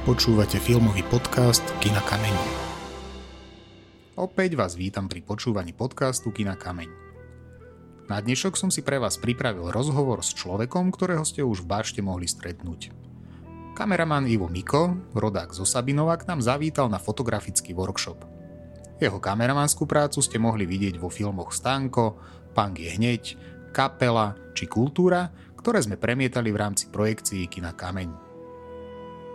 Počúvate filmový podcast Kina Kameň. Opäť vás vítam pri počúvaní podcastu Kina Kameň. Na dnešok som si pre vás pripravil rozhovor s človekom, ktorého ste už v Bášte mohli stretnúť. Kameraman Ivo Miko, rodák zo Sabinova, k nám zavítal na fotografický workshop. Jeho kameramanskú prácu ste mohli vidieť vo filmoch Stanko, Pang je hneď, Kapela či Kultúra, ktoré sme premietali v rámci projekcií Kina Kameň.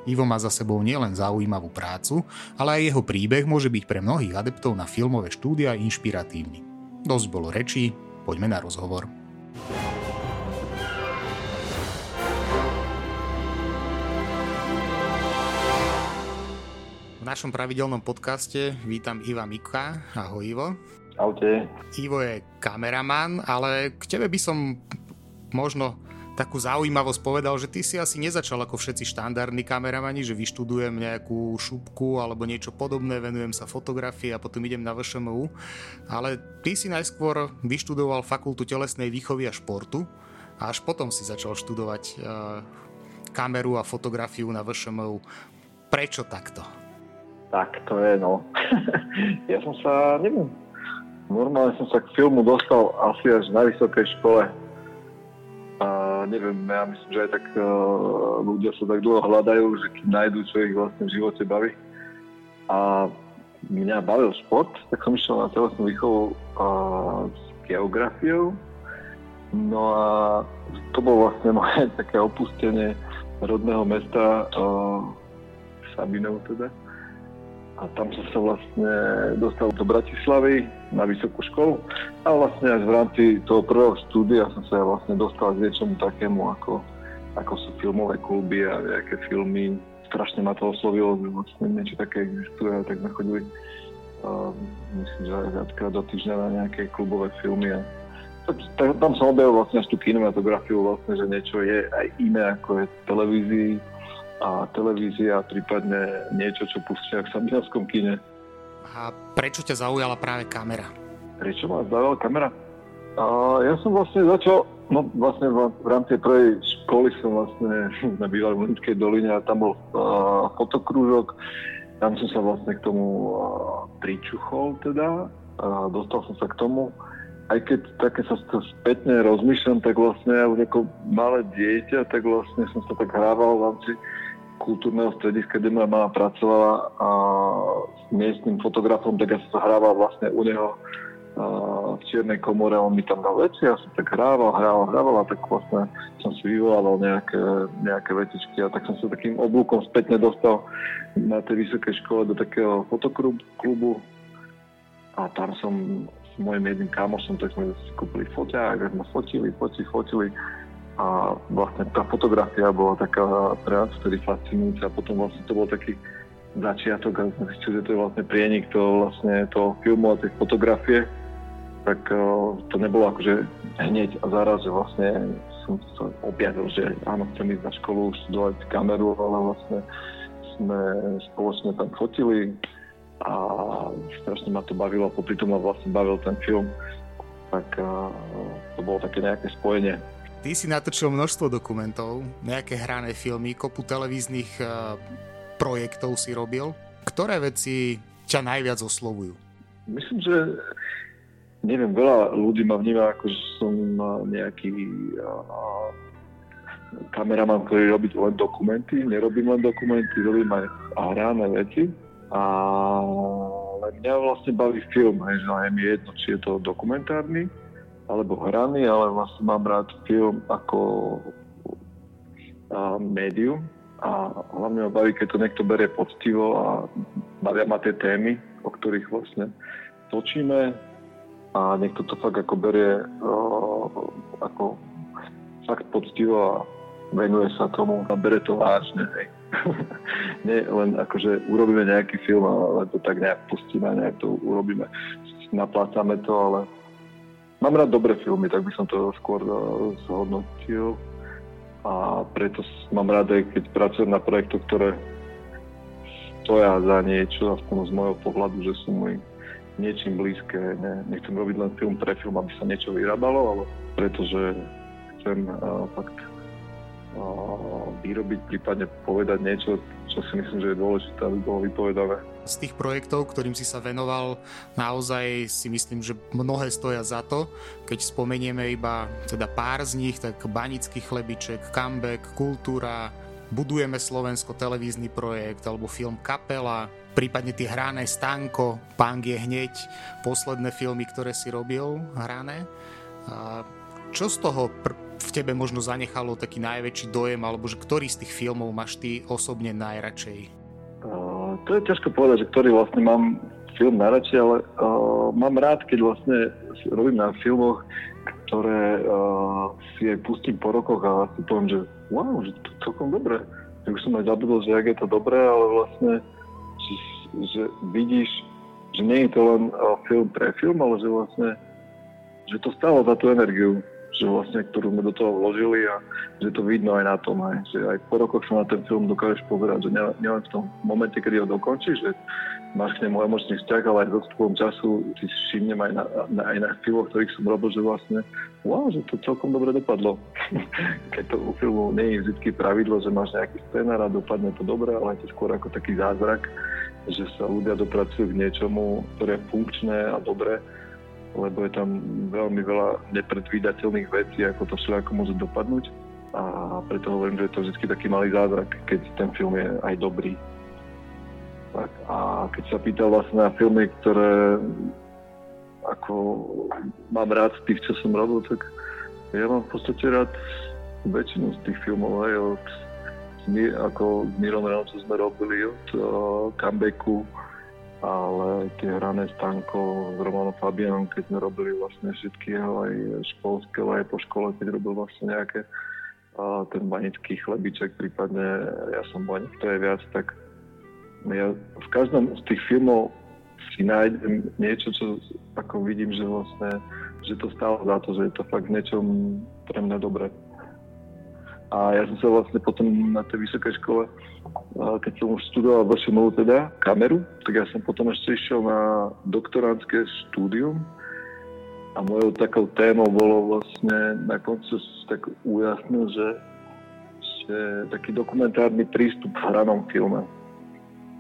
Ivo má za sebou nielen zaujímavú prácu, ale aj jeho príbeh môže byť pre mnohých adeptov na filmové štúdia inšpiratívny. Dosť bolo rečí, poďme na rozhovor. V našom pravidelnom podcaste vítam Iva Mika. Ahoj Ivo. Ahojte. Ivo je kameraman, ale k tebe by som možno takú zaujímavosť povedal, že ty si asi nezačal ako všetci štandardní kameramani, že vyštudujem nejakú šupku alebo niečo podobné, venujem sa fotografii a potom idem na VŠMU, ale ty si najskôr vyštudoval fakultu telesnej výchovy a športu a až potom si začal študovať uh, kameru a fotografiu na VŠMU. Prečo takto? Tak to je, no. ja som sa, neviem, normálne som sa k filmu dostal asi až na vysokej škole a neviem, ja myslím, že aj tak uh, ľudia sa tak dlho hľadajú, že keď nájdú, čo ich vlastne v živote baví. A mňa bavil šport, tak som išiel na telesnú výchovu uh, s geografiou. No a to bolo vlastne moje také opustenie rodného mesta uh, Sabinov teda a tam som sa vlastne dostal do Bratislavy na vysokú školu a vlastne až v rámci toho prvého štúdia som sa vlastne dostal k niečomu takému, ako, ako sú filmové kluby a nejaké filmy. Strašne ma to oslovilo, že vlastne niečo také existuje, tak sme chodili uh, myslím, že aj viackrát do týždňa na nejaké klubové filmy a tam som objavil vlastne až tú kinematografiu vlastne, že niečo je aj iné ako je v televízii a televízia, prípadne niečo, čo pustia v samielskom kine. A prečo ťa zaujala práve kamera? Prečo ma zaujala kamera? A ja som vlastne začal, no vlastne v, v rámci prvej školy som vlastne na bývalej v Linskej doline a tam bol uh, fotokrúžok. Tam som sa vlastne k tomu uh, pričuchol teda. A dostal som sa k tomu aj keď také sa spätne rozmýšľam, tak vlastne ja už ako malé dieťa, tak vlastne som sa tak hrával v rámci kultúrneho strediska, kde moja mama pracovala a s miestnym fotografom, tak ja som hrával vlastne u neho v čiernej komore, on mi tam dal veci, ja som tak hrával, hrával, hrával a tak vlastne som si vyvolával nejaké, nejaké vecičky a tak som sa takým oblúkom spätne dostal na tej vysokej škole do takého fotoklubu a tam som s mojim jedným kamošom, tak sme si kúpili foťák a sme fotili, fotili, fotili a vlastne tá fotografia bola taká pre nás vtedy fascinujúca. Potom vlastne to bol taký začiatok a sme že to je vlastne prienik toho, vlastne toho filmu a tej fotografie. Tak uh, to nebolo akože hneď a zaraz, že vlastne som sa objavil, že áno, chcem ísť na školu, študovať kameru, ale vlastne sme spoločne tam fotili a strašne ma to bavilo, popri tom ma vlastne bavil ten film, tak uh, to bolo také nejaké spojenie Ty si natočil množstvo dokumentov, nejaké hrané filmy, kopu televíznych uh, projektov si robil. Ktoré veci ťa najviac oslovujú? Myslím, že neviem, veľa ľudí ma vníma ako, že som nejaký uh, kameraman, ktorý robí len dokumenty. Nerobím len dokumenty, robím aj hrané veci. A ale mňa vlastne baví film, že je mi jedno, či je to dokumentárny, alebo hraný, ale vlastne mám rád film ako médium a hlavne ma baví, keď to niekto berie poctivo a bavia ma tie témy, o ktorých vlastne točíme a niekto to fakt ako berie o, ako fakt poctivo a venuje sa tomu a bere to vážne. Hej. Nie len akože urobíme nejaký film, ale to tak nejak pustíme, nejak to urobíme, naplácame to, ale Mám rád dobré filmy, tak by som to skôr eh, zhodnotil. A preto mám rád aj keď pracujem na projektoch, ktoré stoja za niečo, aspoň z môjho pohľadu, že sú mi niečím blízke. Ne, nechcem robiť len film pre film, aby sa niečo vyrábalo, ale pretože chcem uh, fakt uh, vyrobiť, prípadne povedať niečo, čo si myslím, že je dôležité, aby bolo vypovedané. Z tých projektov, ktorým si sa venoval, naozaj si myslím, že mnohé stoja za to. Keď spomenieme iba teda pár z nich, tak Banický chlebiček, Comeback, Kultúra, Budujeme Slovensko televízny projekt alebo film Kapela, prípadne tie hrané Stanko, Pang je hneď, posledné filmy, ktoré si robil, hrané. Čo z toho pr- v tebe možno zanechalo taký najväčší dojem, alebo že ktorý z tých filmov máš ty osobne najradšej? To je ťažko povedať, že ktorý vlastne mám film najradšej, ale uh, mám rád, keď vlastne robím na filmoch, ktoré uh, si aj pustím po rokoch a si poviem, že wow, že to celkom dobré. Ja už som aj zabudol, že jak je to dobré, ale vlastne, že, že vidíš, že nie je to len uh, film pre film, ale že vlastne, že to stálo za tú energiu že vlastne, ktorú sme do toho vložili a že to vidno aj na tom, aj, že aj po rokoch sa na ten film dokážeš pozerať, že nielen v tom momente, kedy ho dokončíš, že máš k nemu emočný vzťah, ale aj s odstupom času si všimnem aj na, na, aj na filmoch, ktorých som robil, že vlastne wow, že to celkom dobre dopadlo. Keď to u filmu nie je vždy pravidlo, že máš nejaký scénar a dopadne to dobre, ale je to skôr ako taký zázrak, že sa ľudia dopracujú k niečomu, ktoré je funkčné a dobré lebo je tam veľmi veľa nepredvídateľných vecí, ako to všetko môže dopadnúť. A preto hovorím, že je to vždy taký malý zázrak, keď ten film je aj dobrý. Tak, a keď sa pýtal vlastne na filmy, ktoré ako mám rád z tých, čo som robil, tak ja mám v podstate rád väčšinu z tých filmov, aj od ako s Mirom Renovcom sme robili, od uh, comebacku, ale tie hrané stanko s Romanom Fabianom, keď sme robili vlastne všetky jeho aj školské, aj po škole, keď robil vlastne nejaké a ten banický chlebiček, prípadne ja som baník, to je viac, tak ja v každom z tých filmov si nájdem niečo, čo ako vidím, že vlastne, že to stálo za to, že je to fakt niečom pre mňa dobré. A ja som sa vlastne potom na tej vysokej škole keď som už študoval VŠMU teda kameru, tak ja som potom ešte išiel na doktoránske štúdium a mojou takou témou bolo vlastne na koncu tak ujasnil, že, že taký dokumentárny prístup v hranom filme.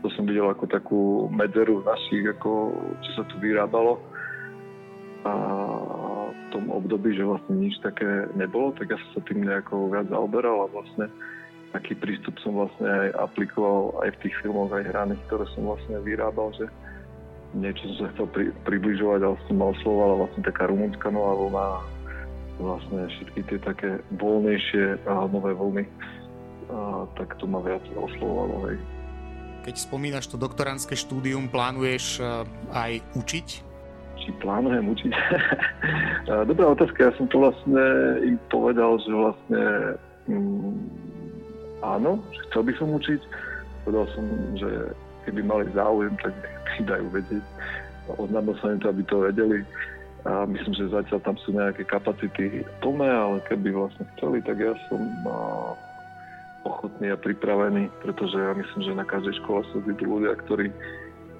To som videl ako takú medzeru našich, ako čo sa tu vyrábalo. A tom období, že vlastne nič také nebolo, tak ja som sa tým nejako viac zaoberal a vlastne taký prístup som vlastne aj aplikoval aj v tých filmoch, aj hraných, ktoré som vlastne vyrábal, že niečo som sa chcel pri, približovať, ale som mal oslovovala vlastne taká rumunská nová vlna, vlastne všetky tie také voľnejšie a nové vlny, a, tak to ma viac oslovovalo. Keď spomínaš to doktoránske štúdium, plánuješ uh, aj učiť? Či plánujem učiť? Dobrá otázka, ja som to vlastne im povedal, že vlastne mm, áno, chcel by som učiť. Povedal som, že keby mali záujem, tak mi dajú vedieť. Oznámil som im to, aby to vedeli. A myslím, že zatiaľ tam sú nejaké kapacity plné, ale keby vlastne chceli, tak ja som ochotný a pripravený, pretože ja myslím, že na každej škole sú ľudia, ktorí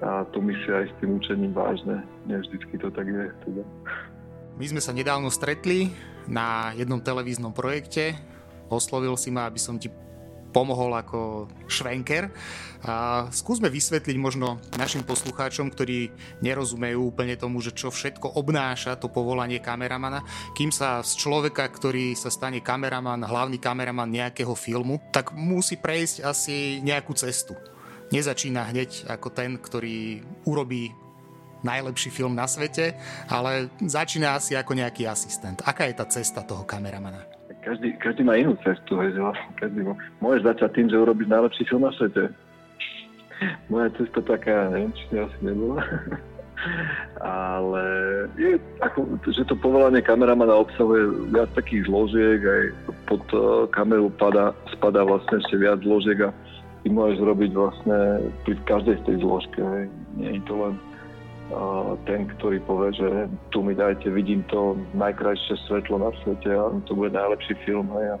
a to myslia aj s tým učením vážne. Nie vždycky to tak je. Teda. My sme sa nedávno stretli na jednom televíznom projekte. Oslovil si ma, aby som ti pomohol ako švenker. A skúsme vysvetliť možno našim poslucháčom, ktorí nerozumejú úplne tomu, že čo všetko obnáša to povolanie kameramana, kým sa z človeka, ktorý sa stane kameraman, hlavný kameraman nejakého filmu, tak musí prejsť asi nejakú cestu. Nezačína hneď ako ten, ktorý urobí najlepší film na svete, ale začína asi ako nejaký asistent. Aká je tá cesta toho kameramana? každý, každý má inú cestu, že vlastne každý. Môžeš začať tým, že urobíš najlepší film na svete. Moja cesta taká, neviem, či asi nebola. Ale je ako, že to povolanie kameramana obsahuje viac takých zložiek, aj pod uh, kameru spadá vlastne ešte viac zložiek a ty môžeš robiť vlastne pri každej tej zložke. Nie je to len ten, ktorý povie, že tu mi dajte, vidím to najkrajšie svetlo na svete a to bude najlepší film hej, a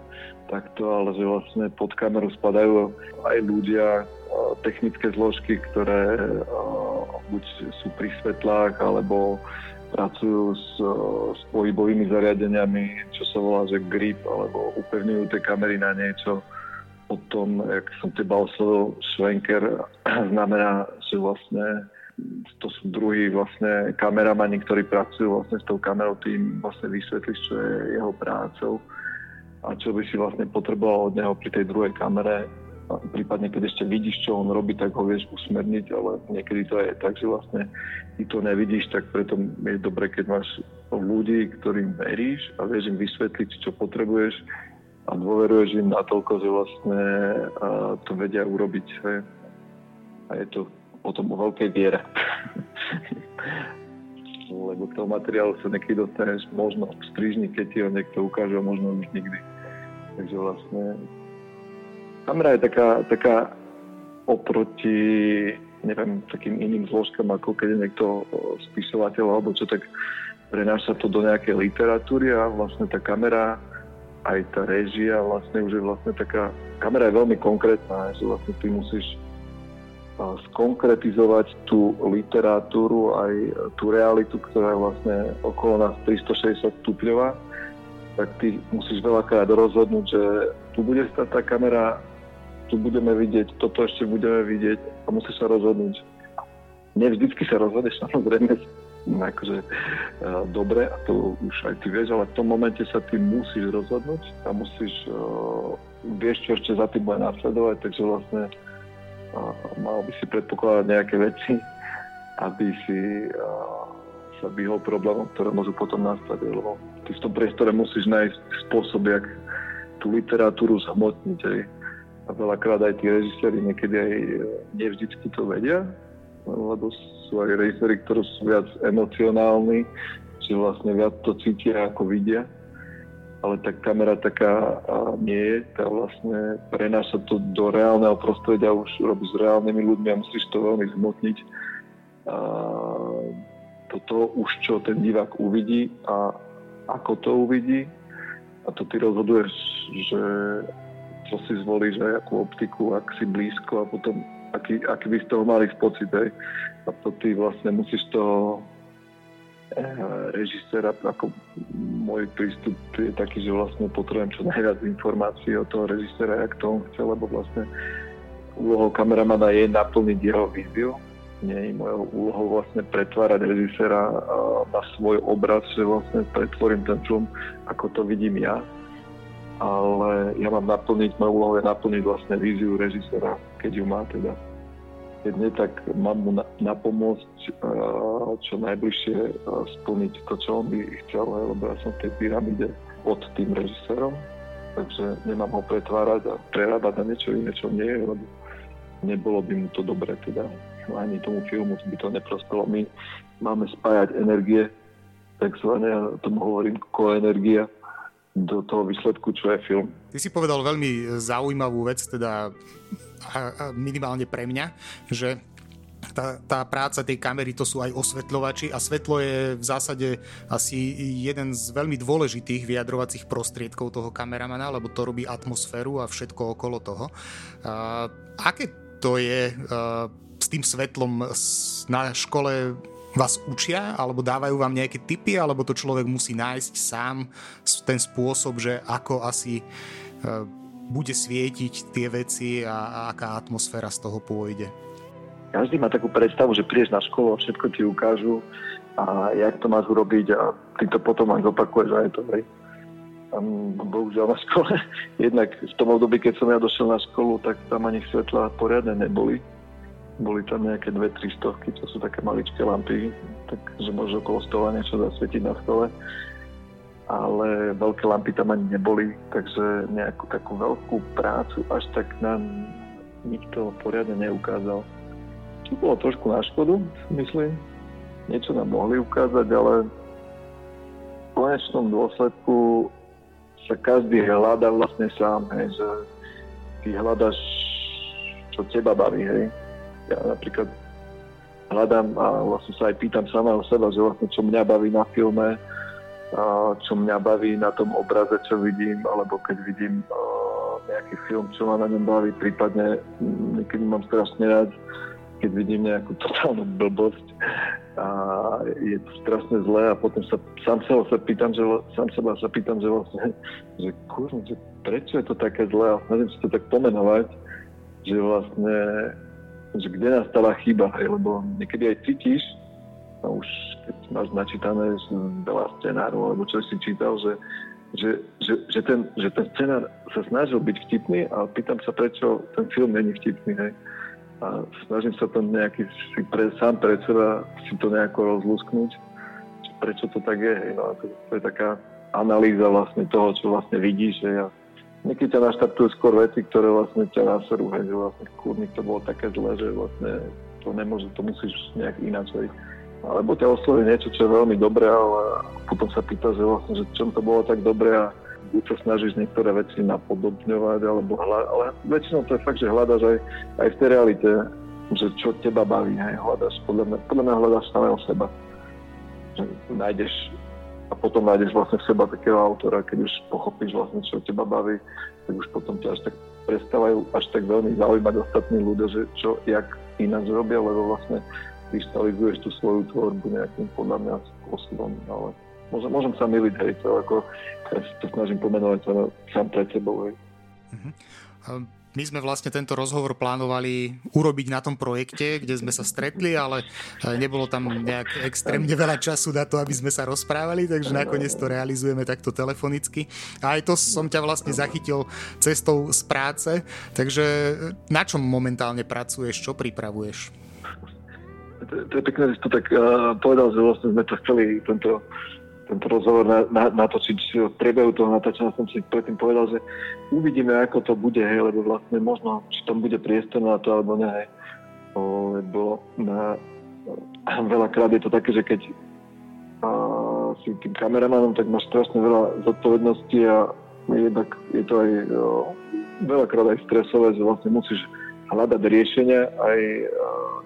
takto, ale že vlastne pod kameru spadajú aj ľudia, technické zložky, ktoré buď sú pri svetlách, alebo pracujú s, s pohybovými zariadeniami, čo sa volá, že grip, alebo upevňujú tie kamery na niečo. Potom, jak som teba oslovil, Schwenker znamená, že vlastne to sú druhí vlastne kameramani, ktorí pracujú vlastne s tou kamerou, tým vlastne vysvetlíš, čo je jeho prácou a čo by si vlastne potreboval od neho pri tej druhej kamere. A prípadne, keď ešte vidíš, čo on robí, tak ho vieš usmerniť, ale niekedy to je tak, že vlastne ty to nevidíš, tak preto je dobre, keď máš ľudí, ktorým veríš a vieš im vysvetliť, čo potrebuješ a dôveruješ im natoľko, že vlastne to vedia urobiť. A je to potom o veľkej viere. Lebo k tomu materiálu sa niekedy dostaneš možno strižni, keď ti ho niekto ukáže, možno už nikdy. Takže vlastne kamera je taká, taká oproti neviem, takým iným zložkám, ako keď je niekto spisovateľ alebo čo, tak prenáša to do nejakej literatúry a vlastne tá kamera aj tá režia vlastne už je vlastne taká, kamera je veľmi konkrétna, že vlastne ty musíš skonkretizovať tú literatúru, aj tú realitu, ktorá je vlastne okolo nás 360 stupňová, tak ty musíš veľakrát rozhodnúť, že tu bude stať tá kamera, tu budeme vidieť, toto ešte budeme vidieť a musíš sa rozhodnúť. Nevždycky sa rozhodneš, samozrejme, akože uh, dobre, a to už aj ty vieš, ale v tom momente sa ty musíš rozhodnúť a musíš, uh, vieš, čo ešte za tým bude následovať, takže vlastne mal by si predpokladať nejaké veci, aby si sa vyhol problémom, ktoré môžu potom nastať, lebo ty v tom priestore musíš nájsť spôsob, jak tú literatúru zhmotniť. Aj. A veľakrát aj tí režiséri niekedy aj e, nevždycky to vedia, lebo sú aj režiséri, ktorí sú viac emocionálni, že vlastne viac to cítia, ako vidia ale tá kamera taká nie je, tá vlastne prenáša to do reálneho prostredia, už robí s reálnymi ľuďmi a musíš to veľmi zmotniť. A toto už čo ten divák uvidí a ako to uvidí a to ty rozhoduješ, že čo si zvolíš aj akú optiku, ak si blízko a potom aký, aký by z toho mali pocit. Aj. A to ty vlastne musíš to Eh, režiséra, ako môj prístup je taký, že vlastne potrebujem čo najviac informácií od toho režiséra, jak to on chce, lebo vlastne úlohou kameramana je naplniť jeho víziu. Nie je mojou úlohou vlastne pretvárať režiséra eh, na svoj obraz, že vlastne pretvorím ten film, ako to vidím ja. Ale ja mám naplniť, moja úloha je naplniť vlastne víziu režiséra, keď ju má teda keď nie, tak mám mu napomôcť čo najbližšie splniť to, čo on by chcel, lebo ja som v tej pyramíde pod tým režisérom, takže nemám ho pretvárať a prerábať na niečo iné, čo nie je, lebo nebolo by mu to dobre, teda ani tomu filmu by to neprospelo. My máme spájať energie, takzvané, ja tomu hovorím koenergia, do toho výsledku, čo je film. Ty si povedal veľmi zaujímavú vec, teda minimálne pre mňa, že tá, tá práca tej kamery to sú aj osvetľovači a svetlo je v zásade asi jeden z veľmi dôležitých vyjadrovacích prostriedkov toho kameramana, lebo to robí atmosféru a všetko okolo toho. A, aké to je a, s tým svetlom na škole vás učia, alebo dávajú vám nejaké tipy, alebo to človek musí nájsť sám ten spôsob, že ako asi bude svietiť tie veci a, a aká atmosféra z toho pôjde. Každý má takú predstavu, že prídeš na školu a všetko ti ukážu a jak to máš urobiť a ty to potom aj zopakuješ a je to hej. bohužiaľ na škole, jednak v tom období, keď som ja došiel na školu, tak tam ani svetla poriadne neboli. Boli tam nejaké dve, tri stovky, to sú také maličké lampy, takže môže okolo stola niečo zasvietiť na stole ale veľké lampy tam ani neboli, takže nejakú takú veľkú prácu až tak nám nikto poriadne neukázal. To bolo trošku na škodu, myslím. Niečo nám mohli ukázať, ale v konečnom dôsledku sa každý hľada vlastne sám, hej, že ty hľadaš, čo teba baví, hej. Ja napríklad hľadám a vlastne sa aj pýtam samého seba, že vlastne čo mňa baví na filme, čo mňa baví na tom obraze, čo vidím, alebo keď vidím nejaký film, čo ma na ňom baví, prípadne niekedy mám strašne rád keď vidím nejakú totálnu blbosť a je to strašne zlé a potom sa sám seba sa pýtam, že, sám seba sa pýtam, že vlastne, že kurva, že prečo je to také zlé a snažím si to tak pomenovať, že vlastne, že kde nastala chyba, hej, lebo niekedy aj cítiš, a už keď máš načítané veľa scenárov, alebo čo si čítal, že, že, že, že, ten, že ten scenár sa snažil byť vtipný a pýtam sa, prečo ten film není vtipný, hej. A snažím sa to nejaký si pre, sám pre seba si to nejako rozlúsknuť, prečo to tak je, hej. No a to, to je taká analýza vlastne toho, čo vlastne vidíš, že ja niekedy ťa naštartujú skôr veci, ktoré vlastne ťa naserú, hej, že vlastne kurník to bolo také zlé, že vlastne to nemôže, to musíš nejak ináč, hej. Alebo ťa osloví niečo, čo je veľmi dobré, ale potom sa pýta, že vlastne, že čom to bolo tak dobré a buď sa snažíš niektoré veci napodobňovať, alebo hľa, ale väčšinou to je fakt, že hľadaš aj, aj v tej realite, že čo teba baví, hej, hľadaš, podľa mňa, podľa mňa hľadaš samého seba. Že nájdeš a potom nájdeš vlastne v seba takého autora, keď už pochopíš vlastne, čo teba baví, tak už potom ťa až tak prestávajú až tak veľmi zaujímať ostatní ľudia, že čo, jak ináč robia, lebo vlastne kryštalizuješ tú svoju tvorbu nejakým podľa mňa spôsobom, ale môžem, môžem sa miliť, hej, to ako, ja to snažím pomenovať sám pred sebou, hej. Uh-huh. My sme vlastne tento rozhovor plánovali urobiť na tom projekte, kde sme sa stretli, ale e, nebolo tam nejak extrémne veľa času na to, aby sme sa rozprávali, takže nakoniec to realizujeme takto telefonicky. A aj to som ťa vlastne zachytil cestou z práce, takže e, na čom momentálne pracuješ, čo pripravuješ? To, to je pekné, že to tak uh, povedal, že vlastne sme to chceli, tento tento rozhovor na, na, natočiť v priebehu toho natáčania som si predtým povedal, že uvidíme, ako to bude, hej, lebo vlastne možno, či tam bude priestor na to, alebo ne, hej. Lebo na, veľakrát je to také, že keď a, si tým kameramanom, tak máš strašne veľa zodpovedností a jednak je to aj o, veľakrát aj stresové, že vlastne musíš hľadať riešenia aj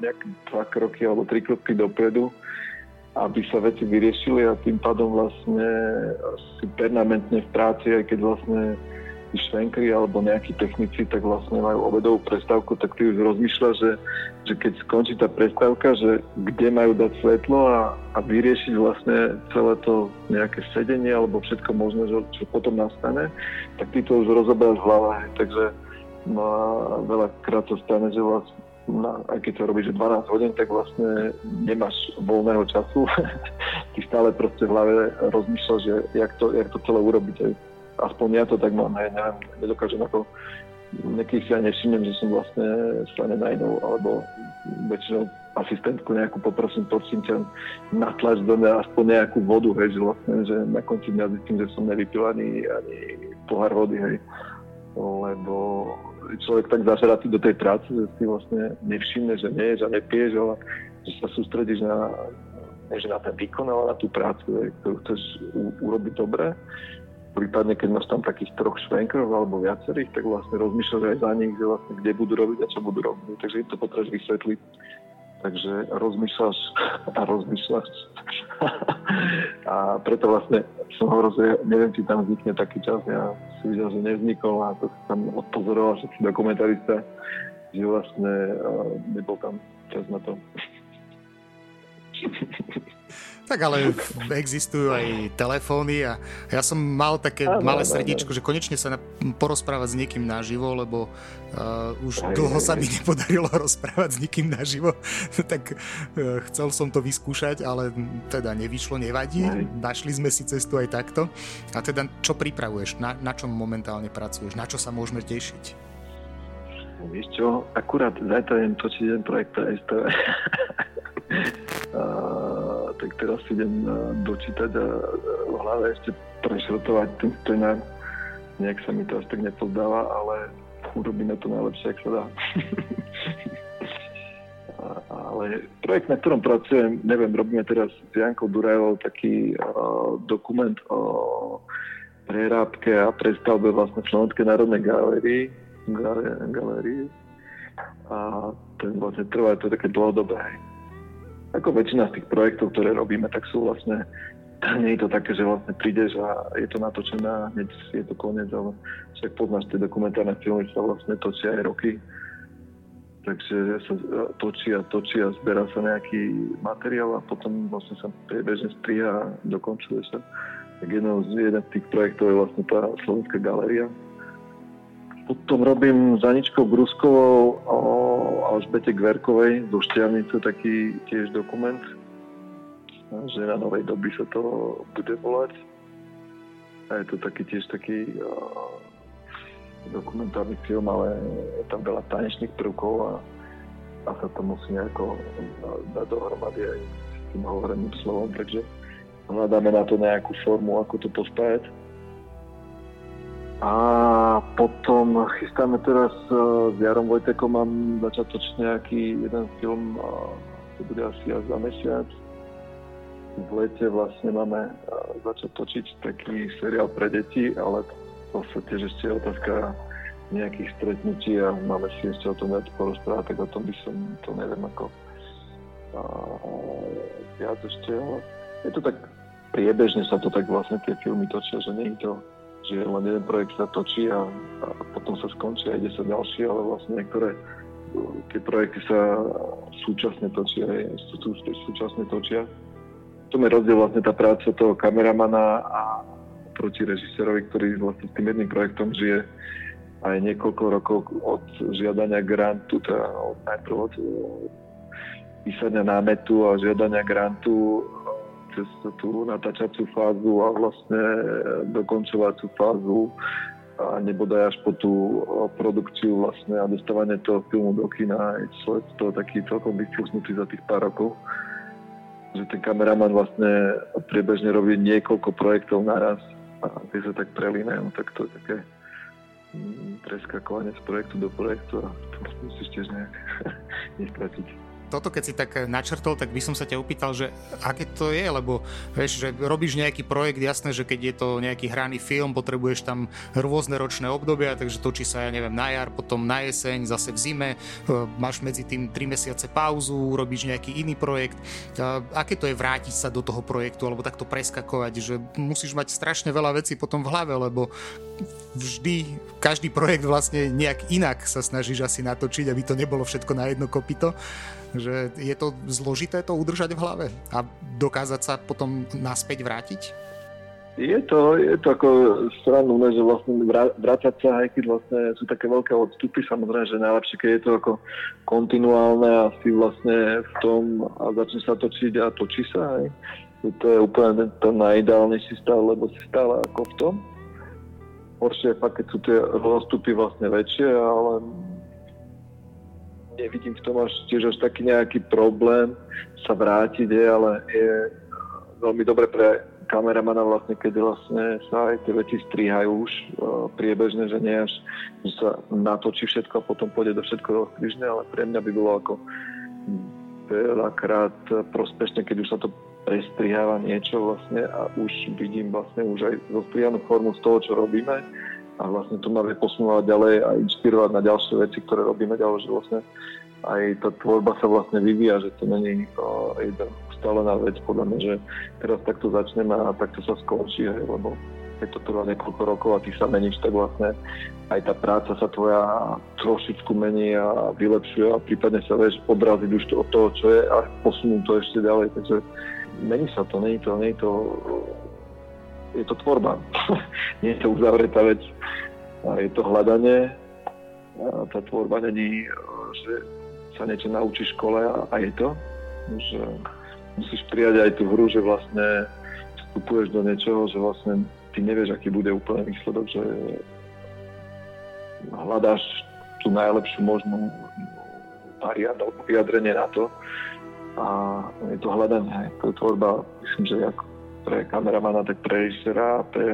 nejaké dva kroky alebo tri kroky dopredu aby sa veci vyriešili a tým pádom vlastne si permanentne v práci, aj keď vlastne tí švenkri alebo nejakí technici tak vlastne majú obedovú prestávku, tak ty už rozmýšľaš, že, že keď skončí tá prestávka, že kde majú dať svetlo a, a vyriešiť vlastne celé to nejaké sedenie alebo všetko možné, čo, čo potom nastane, tak ty to už rozoberáš v hlave. Takže no a veľakrát to stane, že vlastne na, aj keď to robíš 12 hodín, tak vlastne nemáš voľného času. Ty stále proste v hlave rozmýšľaš, že jak to, jak to celé urobiť. Aspoň ja to tak mám, aj neviem, nedokážem ako niekých si aj nevšimnem, že som vlastne sa nenajnou, alebo väčšinou asistentku nejakú poprosím, prosím ťa, natlač do mňa aspoň nejakú vodu, hej, že vlastne, že na konci dňa zistím, že som nevypil ani, ani pohár vody, hej, lebo človek tak zažeratý do tej práce, že si vlastne nevšimne, že neješ a nepiješ, ale že sa sústredíš na, že na ten výkon, ale na tú prácu, ktorú chceš u, urobiť dobre. Prípadne, keď máš tam takých troch švenkrov alebo viacerých, tak vlastne rozmýšľaš aj za nich, že vlastne kde budú robiť a čo budú robiť. Takže to potrebuješ vysvetliť. Takže rozmýšľaš a rozmýšľaš. a preto vlastne som hovoril, že neviem, či tam vznikne taký čas. Ja si videl, že nevznikol a to tam odpozoroval všetci dokumentarista, že vlastne uh, nebol tam čas na to. Tak ale existujú aj telefóny a ja som mal také ano, malé srdiečko, že konečne sa porozprávať s niekým naživo, lebo uh, už aj, dlho aj, sa mi nepodarilo rozprávať s nikým naživo, tak uh, chcel som to vyskúšať, ale teda nevyšlo, nevadí. Aj. Našli sme si cestu aj takto. A teda čo pripravuješ? Na, na čom momentálne pracuješ? Na čo sa môžeme tešiť? Vieš čo, akurát zajtra idem točiť jeden projekt pre STV. tak teraz idem e, dočítať a v hlave ešte prešrotovať ten scenár. Nejak sa mi to až tak nepozdáva, ale urobíme to najlepšie, ak sa dá. ale projekt, na ktorom pracujem, neviem, robíme teraz s Jankou Durajovou taký uh, dokument o prerábke a prestavbe vlastne Slovenskej národnej galérii, galérii. A ten vlastne trvá, to je také dlhodobé ako väčšina z tých projektov, ktoré robíme, tak sú vlastne, nie je to také, že vlastne prídeš a je to natočené a hneď je to koniec, ale však poznáš tie dokumentárne filmy, sa vlastne točia aj roky. takže sa točí a točí a zberá sa nejaký materiál a potom vlastne sa priebežne striha a dokončuje sa. Tak jedno z, jeden z tých projektov je vlastne tá Slovenská galéria. Potom robím za Ničkou Bruskovou o Alžbete Gverkovej zo Štiavnice taký tiež dokument, že na novej doby sa to bude volať. A je to taký tiež taký dokumentárny film, ale je tam veľa tanečných prvkov a, a sa to musí nejako dať dohromady aj s tým hovoreným slovom, takže hľadáme na to nejakú formu, ako to pospájať. A potom chystáme teraz s Jarom Vojtekom, mám začať točiť nejaký jeden film, to bude asi až za mesiac. V lete vlastne máme začať točiť taký seriál pre deti, ale v podstate, že ešte je otázka nejakých stretnutí a máme si ešte o tom viac porozprávať, tak o tom by som to neviem ako a, viac ešte, ale je to tak priebežne sa to tak vlastne tie filmy točia, že nie je to, že len jeden projekt sa točí a, a potom sa skončí a ide sa ďalší, ale vlastne niektoré tie projekty sa súčasne točia, sú tu súčasne točia. To je rozdiel vlastne tá práca toho kameramana a proti režisérovi, ktorý vlastne s tým jedným projektom žije aj niekoľko rokov od žiadania grantu, teda od, najprv od písania námetu a žiadania grantu cez tú natáčacú fázu a vlastne dokončovacú fázu a nebodaj až po tú produkciu vlastne a dostávanie toho filmu do kina. Je to taký celkom vyfúsnutý za tých pár rokov že ten kameraman vlastne priebežne robí niekoľko projektov naraz a tie sa tak prelínajú, tak to je také mm, preskakovanie z projektu do projektu a to musíš tiež nejak nestratiť toto keď si tak načrtol, tak by som sa ťa opýtal, že aké to je, lebo vieš, že robíš nejaký projekt, jasné, že keď je to nejaký hraný film, potrebuješ tam rôzne ročné obdobia, takže točí sa, ja neviem, na jar, potom na jeseň, zase v zime, e, máš medzi tým 3 mesiace pauzu, robíš nejaký iný projekt. E, aké to je vrátiť sa do toho projektu, alebo takto preskakovať, že musíš mať strašne veľa vecí potom v hlave, lebo vždy, každý projekt vlastne nejak inak sa snažíš asi natočiť, aby to nebolo všetko na jedno kopito že je to zložité to udržať v hlave a dokázať sa potom naspäť vrátiť? Je to, je to ako stranné, že vlastne vrácať sa, aj keď vlastne sú také veľké odstupy, samozrejme, že najlepšie, keď je to ako kontinuálne a si vlastne v tom a začne sa točiť a točí sa. Aj. To je úplne ten, ten najideálnejší stav, lebo si stále ako v tom. Horšie je fakt, keď sú tie rozstupy vlastne väčšie, ale nevidím v tom až tiež až taký nejaký problém sa vrátiť, je, ale je veľmi dobre pre kameramana vlastne, keď vlastne sa aj tie veci strihajú už uh, priebežne, že nie až, že sa natočí všetko a potom pôjde do všetko rozkrižne, ale pre mňa by bolo ako veľakrát prospešne, keď už sa to prestriháva niečo vlastne a už vidím vlastne už aj zostrihanú formu z toho, čo robíme. A vlastne to ma vie posunúvať ďalej a inšpirovať na ďalšie veci, ktoré robíme ďalej, že vlastne aj tá tvorba sa vlastne vyvíja, že to není uh, jedna ustálená vec, podľa mňa, že teraz takto začneme a takto sa skončí, hej, lebo keď to trvá niekoľko rokov a ty sa meníš, tak vlastne aj tá práca sa tvoja trošičku mení a vylepšuje a prípadne sa vieš odraziť už to od toho, čo je a posunúť to ešte ďalej, takže mení sa to, není to, není to je to tvorba. Nie je to uzavretá vec. A je to hľadanie. A tá tvorba není, že sa niečo naučí v škole a, a je to. Že musíš prijať aj tú hru, že vlastne vstupuješ do niečoho, že vlastne ty nevieš, aký bude úplný výsledok, že hľadáš tú najlepšiu možnú vyjadrenie na to. A je to hľadanie, to je tvorba, myslím, že ako pre kameramana, tak pre režisera, pre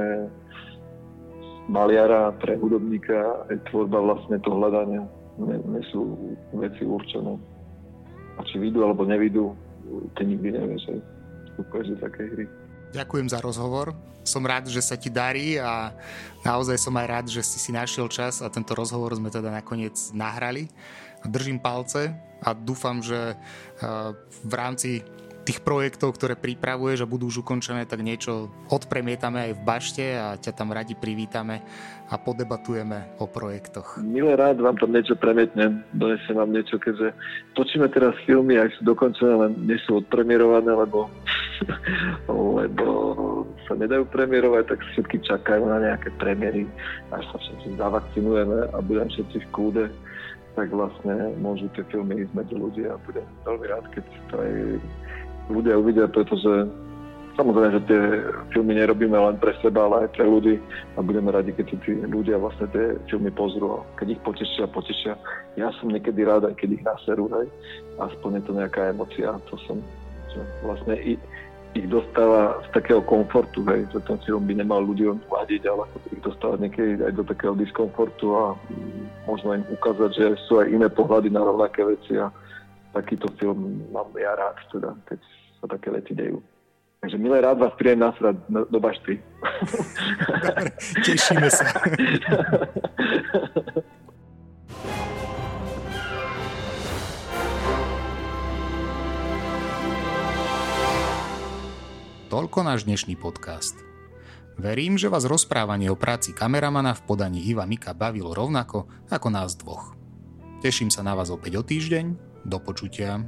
maliara, pre hudobníka je tvorba vlastne to hľadania. Nie, nie sú veci určené. A či vyjdú alebo nevidú, ty nikdy nevieš, že vstupuješ takej hry. Ďakujem za rozhovor. Som rád, že sa ti darí a naozaj som aj rád, že si si našiel čas a tento rozhovor sme teda nakoniec nahrali. Držím palce a dúfam, že v rámci tých projektov, ktoré pripravuješ a budú už ukončené, tak niečo odpremietame aj v bašte a ťa tam radi privítame a podebatujeme o projektoch. Milé rád vám tam niečo premietnem, donesem vám niečo, keďže točíme teraz filmy, ak sú dokončené, len nie sú odpremierované, lebo, lebo sa nedajú premiérovať, tak všetky čakajú na nejaké premiéry, až sa všetci zavakcinujeme a budem všetci v kúde tak vlastne môžu tie filmy ísť medzi ľudia a budem veľmi rád, keď to aj ľudia uvidia, pretože samozrejme, že tie filmy nerobíme len pre seba, ale aj pre ľudí a budeme radi, keď tí ľudia vlastne tie filmy pozrú a keď ich potešia, potešia. Ja som niekedy rád, aj keď ich naserú, hej, aspoň je to nejaká emocia, to som, že vlastne i, ich dostáva z takého komfortu, hej, že ten film by nemal ľuďom vadiť, ale ich dostáva niekedy aj do takého diskomfortu a možno im ukázať, že sú aj iné pohľady na rovnaké veci a takýto film mám ja rád, teda, keď sa také veci dejú. Takže milé rád vás príjem nasrať do bašty. Dobre, tešíme sa. Toľko náš dnešný podcast. Verím, že vás rozprávanie o práci kameramana v podaní Iva Mika bavilo rovnako ako nás dvoch. Teším sa na vás opäť o týždeň do počutia.